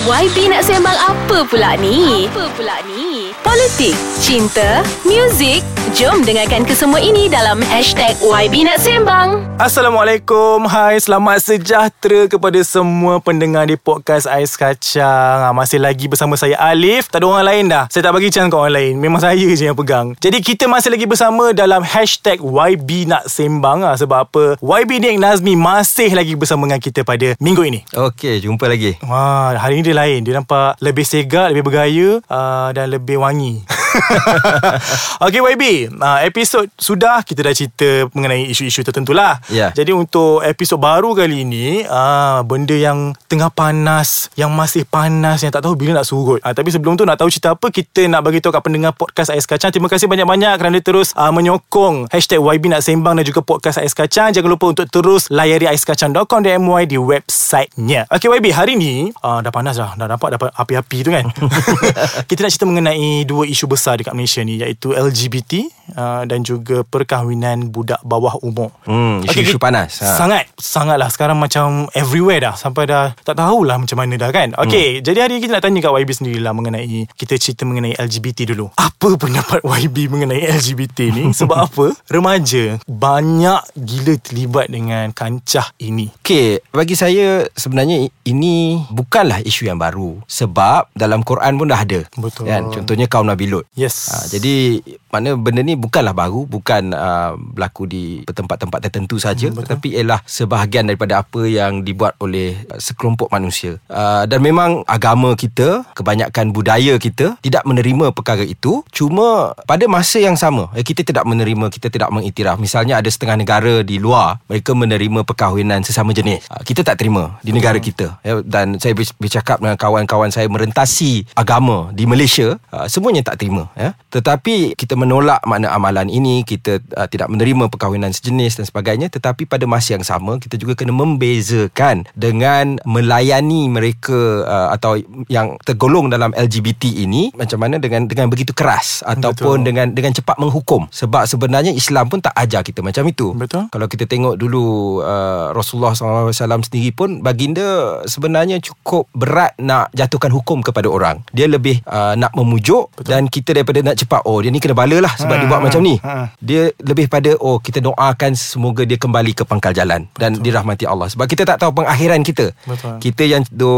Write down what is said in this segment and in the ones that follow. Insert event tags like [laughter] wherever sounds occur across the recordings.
YB nak sembang apa pula ni? Apa pula ni? Politik, cinta, muzik, jom dengarkan kesemua ini dalam hashtag YB nak sembang. Assalamualaikum. Hai Selamat sejahtera Kepada semua pendengar Di podcast Ais Kacang. Ha, Masih lagi bersama saya Alif. Tak ada orang lain dah. Saya tak bagi chance kat orang lain. Memang saya je yang pegang. Jadi kita masih lagi bersama Dalam hashtag YB Nak Sembang. Ha, Sebab apa? YB Nick Nazmi Masih lagi bersama dengan kita Pada minggu ini. Okey, jumpa lagi. Wah, hari ni dia lain. Dia nampak lebih segak Lebih bergaya uh, Dan lebih wangi [laughs] [laughs] Okay YB uh, Episod sudah Kita dah cerita Mengenai isu-isu tertentu lah Ya. Jadi untuk episod baru kali ini uh, Benda yang Tengah panas Yang masih panas Yang tak tahu bila nak surut. Uh, Tapi sebelum tu nak tahu cerita apa Kita nak bagi tahu kat pendengar podcast Ais Kacang. Terima kasih banyak-banyak Kerana terus uh, menyokong Hashtag YB nak sembang Dan juga podcast Ais Kacang. Jangan lupa untuk terus Layari aiskacang.com.my Di websitenya. Okay YB hari ni uh, Dah panas dah Dah nampak dapat api-api tu kan? [laughs] [laughs] Kita nak cerita mengenai Dua isu besar dekat Malaysia ni Iaitu LGBT uh, Dan juga perkahwinan budak bawah umur Hmm, isu-isu kita- panas. Ha. Sangat Sangatlah Sekarang macam everywhere dah Sampai dah Tak tahulah macam mana dah kan Okay hmm. Jadi hari ni kita nak tanya kat YB sendirilah Mengenai Kita cerita mengenai LGBT dulu Apa pendapat [laughs] YB mengenai LGBT ni Sebab [laughs] apa Remaja Banyak gila terlibat dengan kancah ini Okey, bagi saya sebenarnya ini bukanlah isu yang baru sebab dalam Quran pun dah ada. Betul. Kan? Contohnya kaum Nabi Lut. Yes Ha, jadi mana benda ni bukanlah baru, bukan uh, berlaku di tempat-tempat tertentu saja, Hmm, betul. tetapi ialah sebahagian daripada apa yang dibuat oleh uh, sekelompok manusia. Uh, dan memang agama kita, kebanyakan budaya kita tidak menerima perkara itu. Cuma pada masa yang sama, eh, kita tidak menerima, kita tidak mengiktiraf. Misalnya ada setengah negara di luar, mereka menerima perkahwinan sesama jenis. Uh, kita tak terima di negara kita. Ya, dan saya ber- bercakap dengan kawan-kawan saya merentasi agama di Malaysia, uh, semuanya tak terima. Ya. Tetapi kita menolak makna amalan ini, kita uh, tidak menerima perkahwinan sejenis dan sebagainya. Tetapi pada masa yang sama, kita juga kena membezakan dengan melayani mereka uh, atau yang tergolong dalam LGBT ini macam mana dengan dengan begitu keras ataupun Betul. dengan dengan cepat menghukum. Sebab sebenarnya Islam pun tak ajar kita macam itu. Betul. Kalau kita tengok dulu uh, Rasulullah SAW sendiri pun baginda sebenarnya cukup berat nak jatuhkan hukum kepada orang. Dia lebih uh, nak memujuk Betul. dan kita daripada nak cepat oh dia ni kena bala lah sebab Ha, dia buat ha, macam ni. ha. Dia lebih pada oh kita doakan semoga dia kembali ke pangkal jalan Betul. dan dirahmati Allah. Sebab kita tak tahu pengakhiran kita. Betul. Kita yang do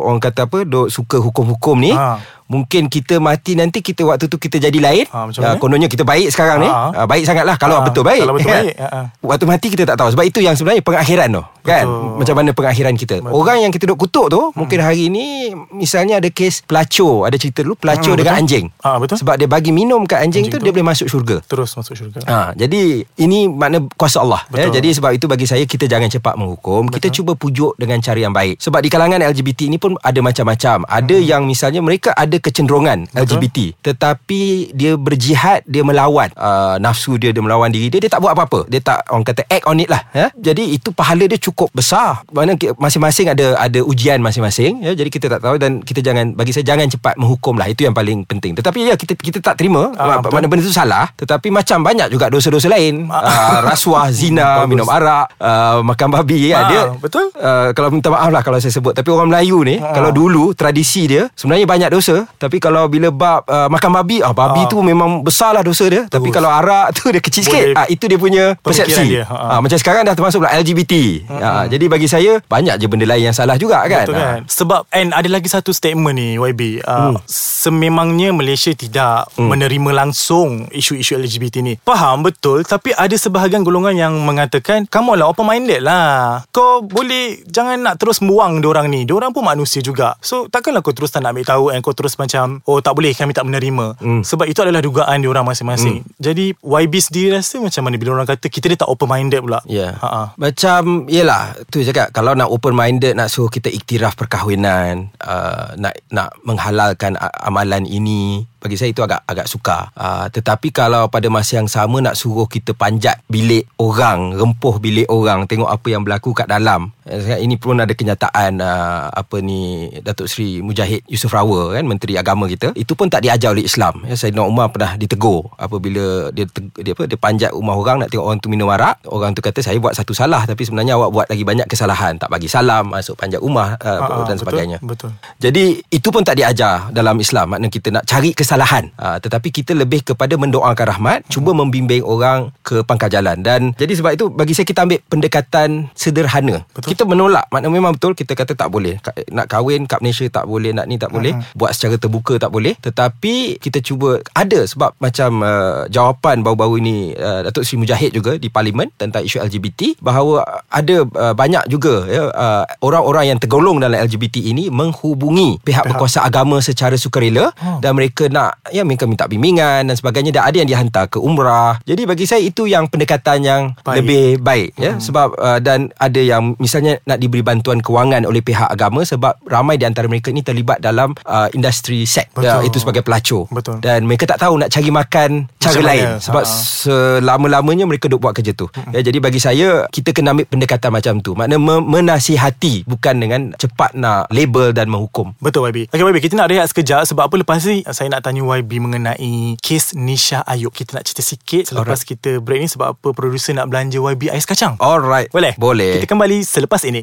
orang kata apa do suka hukum-hukum ni Ha. Mungkin kita mati nanti kita waktu tu kita jadi lain. Ha, macam mana? kononnya kita baik sekarang ni. Ha. Baik sangatlah kalau Ha, betul baik. kalau betul Kan? [laughs] baik, ha, ha. Waktu mati kita tak tahu Sebab itu yang sebenarnya pengakhiran tu Kan Betul. Macam mana pengakhiran kita Betul. Orang yang kita duk kutuk tu Mungkin hari ni Misalnya ada kes pelacur Ada cerita dulu Pelacur Hmm, dengan anjing Ah, betul. Sebab dia bagi minum kat anjing, Anjing tu, tu. Dia boleh masuk syurga Terus masuk syurga Ha, jadi ini makna kuasa Allah ya. Betul. Jadi sebab itu bagi saya kita jangan cepat menghukum. Betul. Kita cuba pujuk dengan cara yang baik. Sebab di kalangan LGBT ini pun ada macam-macam. Ada hmm. yang misalnya mereka ada kecenderungan Betul. LGBT tetapi dia berjihad, dia melawan uh, nafsu dia, dia melawan diri dia, dia tak buat apa-apa. Dia tak orang kata act on it lah ya. Jadi itu pahala dia cukup besar. Mana masing-masing ada ada ujian masing-masing ya. Jadi kita tak tahu dan kita jangan bagi saya jangan cepat menghukum lah. Itu yang paling penting. Tetapi ya kita kita tak terima Ah, uh, betul. mana benda itu salah tetapi macam banyak juga dosa-dosa lain uh, rasuah [laughs] zina minum arak uh, makan babi Ah, ya dia betul. uh, kalau minta maaf lah kalau saya sebut tapi orang Melayu ni Ah. kalau dulu tradisi dia sebenarnya banyak dosa tapi kalau bila bab uh, makan babi ah babi Ah. tu memang besar lah dosa dia. Tapi Terus. kalau arak tu dia kecil sikit ah itu dia punya persepsi. dia. Ha, ha. Ah, macam sekarang dah termasuk pula LGBT ah, jadi bagi saya banyak je benda lain yang salah juga kan? Betul kan Sebab And ada lagi satu statement ni YB uh, Hmm. Sememangnya Malaysia tidak Menerima langsung Isu-isu LGBT ni. Faham? Betul. Tapi ada sebahagian golongan yang mengatakan Kamu lah open minded lah. Kau boleh Jangan nak terus muang diorang ni. Diorang pun manusia juga. So takkanlah kau terus tak nak ambil tahu And kau terus macam Oh tak boleh kami tak menerima Hmm. Sebab itu adalah dugaan diorang masing-masing Jadi YB sendiri rasa macam mana Bila orang kata Kita dia tak open minded pula Ya. Ha-ha. Macam Yelah Tu cakap Kalau nak open minded Nak suruh kita iktiraf perkahwinan uh, Nak nak menghalalkan amalan ini bagi saya itu agak agak sukar. Uh, tetapi kalau pada masa yang sama nak suruh kita panjat bilik orang, rempuh bilik orang, tengok apa yang berlaku kat dalam. Eh, Ini pun ada kenyataan uh, apa ni Datuk Seri Mujahid Yusof Rawa kan Menteri Agama kita. Itu pun tak diajar oleh Islam. Ya, Sayyidina Umar pernah ditegur apabila dia teg- dia apa dia panjat rumah orang nak tengok orang tu minum arak. Orang tu kata saya buat satu salah tapi sebenarnya awak buat lagi banyak kesalahan. Tak bagi salam, masuk panjat rumah uh, Ah, ah, dan betul, sebagainya. betul. Jadi itu pun tak diajar dalam Islam. Maknanya kita nak cari kesalahan. Uh, tetapi kita lebih kepada mendoakan rahmat, cuba membimbing orang ke pangkal jalan. Dan jadi sebab itu bagi saya kita ambil pendekatan sederhana. Betul. Kita menolak. Maknanya memang betul kita kata tak boleh. Nak kahwin kat Malaysia tak boleh, nak ni tak boleh. Buat secara terbuka tak boleh. Tetapi kita cuba ada sebab macam uh, jawapan baru-baru ini uh, Datuk Seri Mujahid juga di parlimen tentang isu LGBT bahawa ada uh, banyak juga ya uh, orang-orang yang tergolong dalam LGBT ini menghubungi pihak berkuasa agama secara sukarela Oh. dan mereka nak ya mereka minta bimbingan dan sebagainya. Dan ada yang dihantar ke umrah. Jadi bagi saya itu yang pendekatan yang Baik. lebih baik ya. Sebab uh, dan ada yang misalnya nak diberi bantuan kewangan oleh pihak agama sebab ramai di antara mereka ini terlibat dalam uh, industri seks ya, itu sebagai pelacur. Betul. dan mereka tak tahu nak cari makan cara Macam lain mana? sebab Ha. selama-lamanya mereka duk buat kerja tu. Ya jadi bagi saya kita kena ambil pendekatan macam tu. Maknanya me- menasihati bukan dengan cepat nak label dan menghukum. Betul YB Okay YB kita nak rehat sekejap Sebab apa lepas ni Saya nak tanya YB mengenai Kes Nisha Ayub. Kita nak cerita sikit Selepas Alright. kita break ni Sebab apa Producer nak belanja YB ais kacang. Alright. Boleh? boleh. Kita kembali selepas ini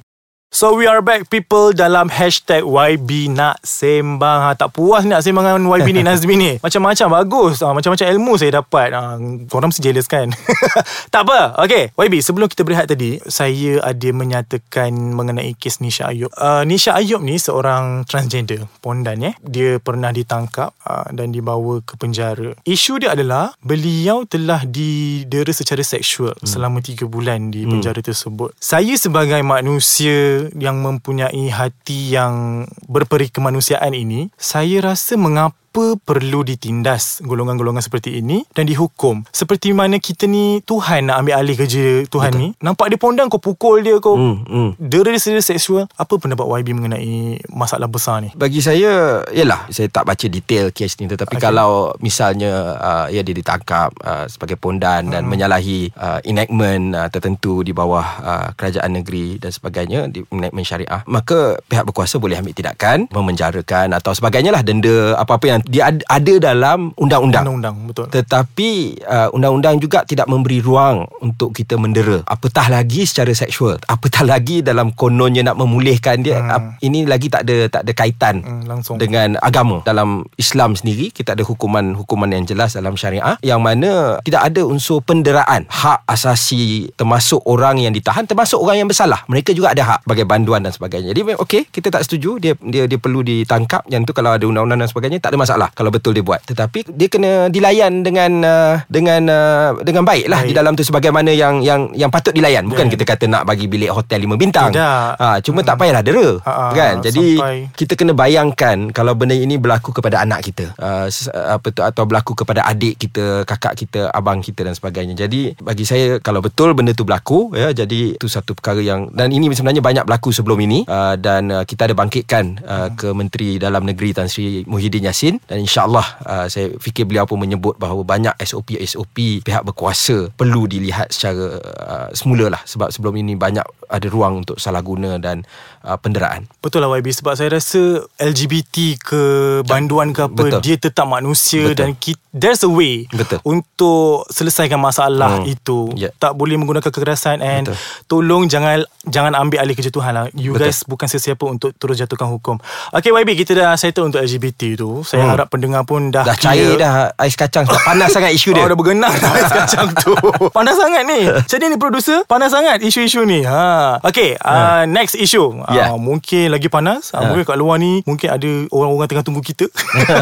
So we are back people dalam hashtag YB nak sembang. Ha, Tak puas ni nak sembang dengan YB ni [laughs] Nazmi ni. Macam-macam bagus. Ha, Macam-macam ilmu saya dapat. Ha, Korang mesti jealous kan? [laughs] Tak apa Okay YB sebelum kita berehat tadi Saya ada menyatakan mengenai kes Nisha Ayub. Uh, Nisha Ayub ni seorang transgender Pondan eh. Dia pernah ditangkap uh, dan dibawa ke penjara. Isu dia adalah Beliau telah didera secara seksual hmm. Selama 3 bulan di penjara tersebut. Saya sebagai manusia yang mempunyai hati yang berperi kemanusiaan ini, saya rasa mengapa perlu ditindas golongan-golongan seperti ini dan dihukum. Seperti mana kita ni Tuhan nak ambil alih kerja Tuhan Betul. ni. Nampak dia pondang kau pukul dia kau Hmm, hmm. dera dia seksual. Apa pendapat YB mengenai masalah besar ni? Bagi saya Yalah Saya tak baca detail kes ni Tetapi Okay. kalau Misalnya uh, Ya dia ditangkap uh, Sebagai pondan Dan menyalahi uh, Enactment uh, tertentu Di bawah uh, Kerajaan negeri Dan sebagainya di Enactment syariah Maka Pihak berkuasa boleh ambil tindakan Memenjarakan Atau sebagainya lah Denda Apa-apa yang Dia ad- ada dalam Undang-undang Undang-undang betul. tetapi uh, undang-undang juga tidak memberi ruang untuk kita mendera. Apatah lagi secara seksual. Apatah [laughs] lagi dalam kononnya nak memulihkan dia. Hmm. Hmm. Ini lagi tak ada tak ada kaitan Hmm, langsung. dengan agama. Dalam Islam sendiri kita ada hukuman-hukuman yang jelas dalam syariah yang mana tidak ada unsur penderaan hak asasi termasuk orang yang ditahan termasuk orang yang bersalah. Mereka juga ada hak sebagai banduan dan sebagainya. Jadi okey, kita tak setuju dia dia dia perlu ditangkap. Yang tu kalau ada undang-undang dan sebagainya tak ada masalah kalau betul dia buat. Tetapi dia kena dilayan dengan uh, dengan uh, dengan baik lah Baik. di dalam tu sebagaimana yang yang yang patut dilayan. Bukan Ya. kita kata nak bagi bilik hotel 5 bintang. Tidak. Ha, cuma tak payahlah dera. Ha, ha, kan? Jadi sampai- kita kena bayangkan kalau benda ini berlaku kepada anak kita uh, uh, apa tu atau berlaku kepada adik kita, kakak kita, abang kita dan sebagainya. Jadi bagi saya kalau betul benda tu berlaku ya jadi itu satu perkara yang dan ini sebenarnya banyak berlaku sebelum ini uh, dan uh, kita ada bangkitkan uh, ke Menteri Dalam Negeri Tan Sri Muhyiddin Yassin dan insyaallah uh, saya fikir beliau pun menyebut bahawa banyak SOP SOP pihak berkuasa perlu dilihat secara uh, semula lah sebab sebelum ini banyak ada ruang untuk salah guna dan uh, penderaan. Betul lah YB Sebab saya rasa LGBT ke Banduan ke apa Betul. Dia tetap manusia Betul. Dan kita, there's a way Betul. Untuk selesaikan masalah Hmm. itu Ya. Tak boleh menggunakan kekerasan And Betul. tolong jangan Jangan ambil alih kerja Tuhan lah You Betul. guys bukan sesiapa Untuk terus jatuhkan hukum Okay YB Kita dah settle untuk LGBT tu Saya Hmm. harap pendengar pun dah Dah cair dah ais kacang sebab panas sangat isu dia. Oh dah bergenang dah [laughs] ais kacang tu [laughs] Panas sangat ni Macam ni producer Panas sangat isu-isu ni ha. Okay uh, Next issue Yeah. uh, Mungkin lagi panas uh, Ha. Mungkin kat luar ni Mungkin ada orang-orang tengah tunggu kita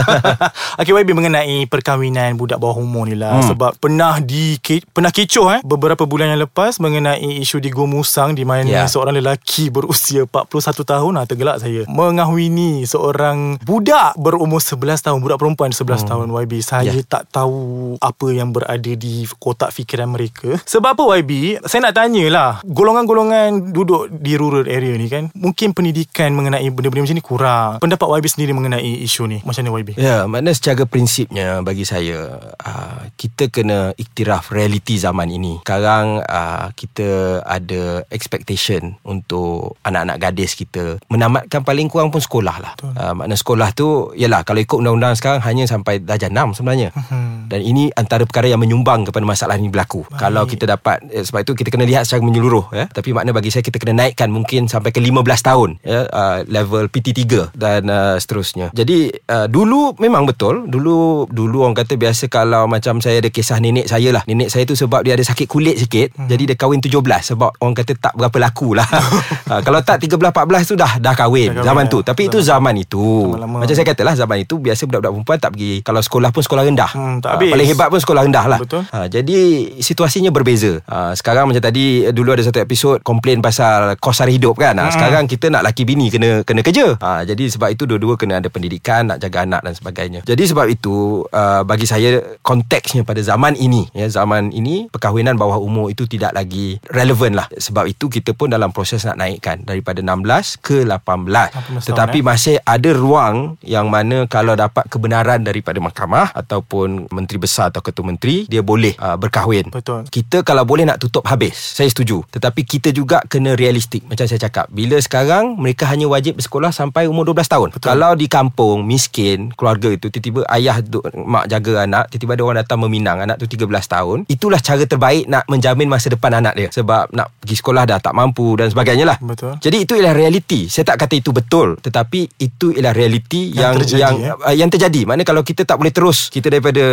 [laughs] Okay YB mengenai Perkahwinan budak bawah umur ni lah Hmm. Sebab pernah di Pernah kecoh eh Beberapa bulan yang lepas Mengenai isu di Gua Musang Di mana Yeah. seorang lelaki Berusia 41 tahun ah, Tergelak saya Mengahwini seorang Budak berumur 11 tahun Budak perempuan 11 hmm. tahun YB Saya Ya. tak tahu Apa yang berada di Kotak fikiran mereka Sebab apa YB Saya nak tanyalah Golongan-golongan Duduk di rural area ni kan Mungkin pendidikan Mengenai benda-benda macam ni kurang Pendapat YB sendiri Mengenai isu ni Macam mana YB Ya, makna secara prinsipnya bagi saya uh, kita kena iktiraf realiti zaman ini. Sekarang uh, kita ada expectation untuk anak-anak gadis kita menamatkan paling kurang pun sekolah lah. Uh, makna sekolah tu yalah kalau ikut undang-undang sekarang hanya sampai darjah 6 sebenarnya. Hmm. Dan ini antara perkara yang menyumbang kepada masalah ini berlaku. Baik. Kalau kita dapat eh, sebab itu kita kena lihat secara menyeluruh ya. Tapi makna bagi saya kita kena naikkan mungkin sampai ke 15 tahun ya uh, level PT3 dan uh, seterusnya. Jadi uh, dulu memang betul. Dulu dulu orang kata biasa kalau macam saya ada kisah nenek saya lah. Nenek saya tu sebab dia ada sakit kulit sikit hmm. jadi dia kahwin 17 sebab orang kata tak berapa laku lah. [laughs] uh, kalau tak 13 14 tu dah dah kahwin, Dah kahwin, zaman ya. tu. Tapi itu zaman itu. Lama-lama. Macam saya katalah zaman itu biasa budak-budak perempuan tak pergi kalau sekolah pun sekolah rendah. Hmm, tak Ah, habis. paling hebat pun sekolah rendah lah. Betul. Ha, jadi situasinya berbeza. Ha, sekarang macam tadi dulu ada satu episod komplain pasal kos sara hidup kan. Ha, sekarang kita nak laki bini kena kena kerja. Ha, jadi sebab itu dua-dua kena ada pendidikan, nak jaga anak dan sebagainya. Jadi sebab itu uh, bagi saya konteksnya pada zaman ini ya zaman ini perkahwinan bawah umur itu tidak lagi relevan lah. Sebab itu kita pun dalam proses nak naikkan daripada 16 ke 18. 18 Tetapi tahun, masih ada ruang yang mana kalau dapat kebenaran daripada mahkamah ataupun menteri besar atau ketua menteri dia boleh uh, berkahwin. Betul. Kita kalau boleh nak tutup habis. Saya setuju. Tetapi kita juga kena realistik macam saya cakap. Bila sekarang mereka hanya wajib bersekolah sampai umur 12 tahun. Betul. Kalau di kampung miskin keluarga itu tiba-tiba ayah duk, mak jaga anak tiba-tiba ada orang datang meminang anak tu 13 tahun. Itulah cara terbaik nak menjamin masa depan anak dia. Sebab nak pergi sekolah dah tak mampu dan sebagainya lah. Betul. Jadi itu ialah realiti. Saya tak kata itu betul, tetapi itu ialah realiti Yang yang terjadi, yang ya? Uh, yang terjadi. Maknanya kalau kita tak boleh terus kita daripada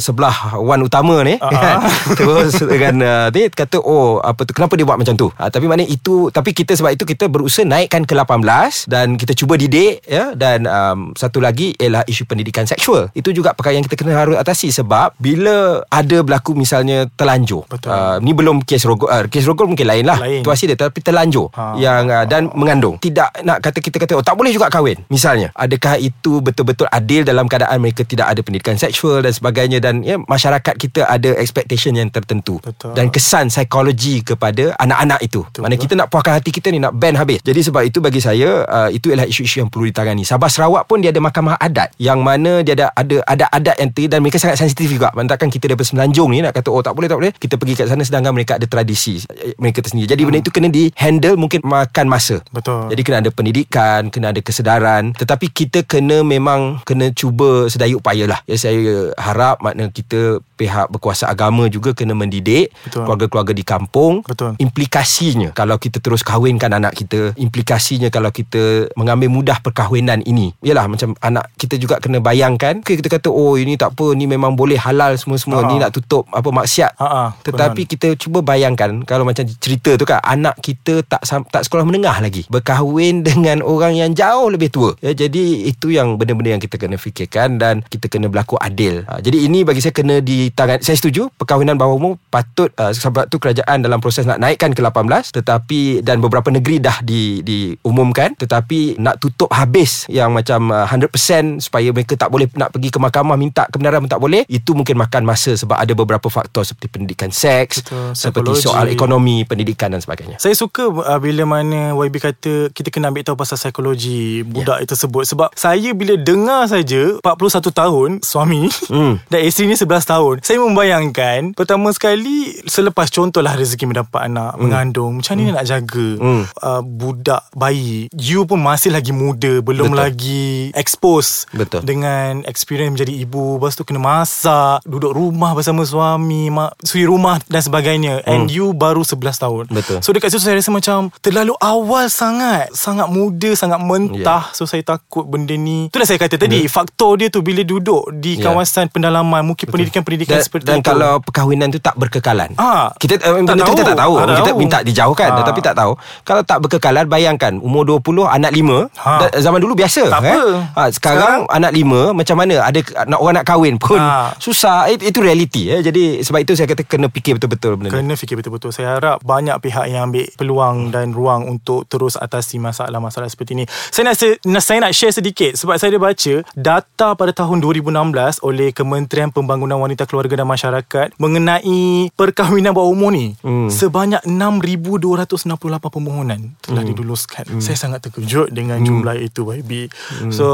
sebelah wan utama ni kan, [laughs] terus dengan uh, ni kata oh apa tu kenapa dia buat macam tu. Uh, tapi maknanya itu tapi kita sebab itu kita berusaha naikkan ke 18 dan kita cuba didik ya dan um, satu lagi ialah isu pendidikan seksual. Itu juga perkara yang kita kena harus atasi sebab bila ada berlaku misalnya telanjur. Betul. Uh, ni belum kes rogol uh, kes rogol mungkin lain lah. Lain. Situasi dia tapi telanjur Ha. yang uh, dan mengandung. Tidak nak kata kita kata oh tak boleh juga kahwin. Misalnya, adakah itu betul-betul adil dalam keadaan mereka tidak ada pendidikan seksual dan sebagainya dan ya masyarakat kita ada expectation yang tertentu Betul. dan kesan psikologi kepada anak-anak itu. Betul, Mana kita nak puaskan hati kita ni nak ban habis. Jadi sebab itu bagi saya uh, itu ialah isu-isu yang perlu ditangani. Sabah Sarawak pun dia ada mahkamah adat yang mana dia ada ada ada adat yang dan mereka sangat sensitif juga. Mantakan kita daripada Semenanjung ni nak kata oh tak boleh tak boleh kita pergi kat sana sedangkan mereka ada tradisi eh, mereka tersendiri. Jadi benda itu kena di handle mungkin makan masa. Betul. Jadi kena ada pendidikan, kena ada kesedaran. Tetapi kita kena memang kena cuba sedaya upaya lah. Ya, saya harap makna kita pihak berkuasa agama juga kena mendidik Betul. keluarga-keluarga di kampung. Betul. Implikasinya kalau kita terus kahwinkan anak kita, implikasinya kalau kita mengambil mudah perkahwinan ini. Yalah macam anak kita juga kena bayangkan. Okay, kita kata oh ini tak apa, ni memang boleh halal semua-semua. Ha. Ni nak tutup apa maksiat. Ha, ha, Tetapi kita cuba bayangkan kalau macam cerita tu kan anak kita tak tak sekolah menengah lagi berkahwin dengan orang yang jauh lebih tua. Ya jadi itu yang benda-benda yang kita kena fikirkan dan kita kena berlaku adil. Ha, jadi ini bagi saya kena ditangan saya setuju perkahwinan bawah umur patut uh, sebab tu kerajaan dalam proses nak naikkan ke 18 tetapi dan beberapa negeri dah di diumumkan tetapi nak tutup habis yang macam uh, 100% supaya mereka tak boleh nak pergi ke mahkamah minta kebenaran pun tak boleh itu mungkin makan masa sebab ada beberapa faktor seperti pendidikan seks Betul, seperti soal ekonomi pendidikan dan sebagainya Saya suka uh, bila mana YB kata kita kena ambil tahu pasal psikologi budak yeah. tersebut sebab saya bila dengar saja 41 tahun suami Hmm. [laughs] dan isteri ni 11 tahun saya membayangkan pertama sekali selepas contohlah rezeki mendapat anak mengandung macam ni nak jaga Hmm. uh, budak bayi you pun masih lagi muda belum Betul. lagi expose Betul. dengan experience menjadi ibu lepas tu kena masak duduk rumah bersama suami mak, suri rumah dan sebagainya and you baru 11 tahun Betul. So dekat situ saya rasa macam Terlalu awal sangat Sangat muda Sangat mentah yeah. So saya takut benda ni Itulah saya kata tadi yeah. Faktor dia tu Bila duduk Di Ya. kawasan pendalaman Mungkin pendidikan-pendidikan dan, seperti dan itu kalau perkahwinan tu tak berkekalan Ah, kita uh, tak benda tu kita tahu. tak tahu Ah, kita tahu. minta dijauhkan Ah. tetapi tak tahu kalau tak berkekalan bayangkan umur 20 anak 5 Ha. da, zaman dulu biasa Tak apa. ha, sekarang, anak 5 macam mana ada nak orang nak kahwin pun Ha. susah itu, itu realiti eh. jadi sebab itu saya kata kena fikir betul-betul benda ni Kena fikir betul-betul Saya harap banyak pihak yang ambil peluang dan ruang untuk terus atasi masalah-masalah seperti ini. Saya nak- saya nak share sedikit sebab saya ada baca data pada tahun 2016 oleh Kementerian Pembangunan Wanita Keluarga dan Masyarakat mengenai perkahwinan bawah umur ni hmm. sebanyak 6268 permohonan telah hmm. diluluskan. Hmm. Saya sangat terkejut dengan hmm. jumlah itu YB. Hmm. So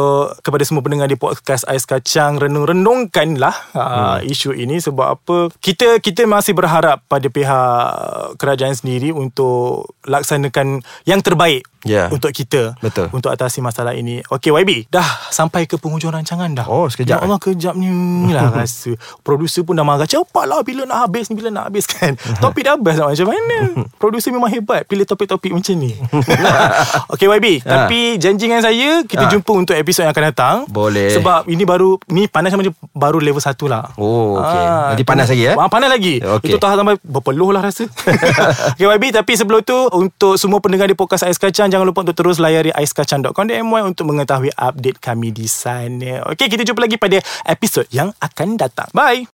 kepada semua pendengar di podcast Ais Kacang renung-renungkanlah uh, hmm. uh, isu ini sebab apa kita kita masih berharap pada pihak kerajaan sendiri untuk laksanakan yang terbaik yeah. untuk kita Betul. untuk atasi masalah ini. Okey YB, dah sampai ke penghujung rancangan dah. Oh, sekejap. Ya Allah kejapnya lah [laughs] rasa. Producer pun dah marah. Cepatlah bila nak habis ni, bila nak habis kan. [laughs] topik dah habis macam mana? Producer memang hebat pilih topik-topik macam ni. [laughs] Okey YB, ha. tapi janji dengan saya kita ha. jumpa untuk episod yang akan datang. Boleh. Sebab ini baru ni panas macam baru level 1 lah. Oh, okey. Ha. Nanti panas lagi ya? Panas lagi. Okay. Itu tahan sampai berpeluh lah rasa. okey YB, tapi sebelum tu untuk semua pendengar di podcast Ais Kacang jangan lupa untuk terus layari aiskacang.com.my untuk mengetahui update kami di sana. Okey, kita jumpa lagi pada episod yang akan datang. Bye.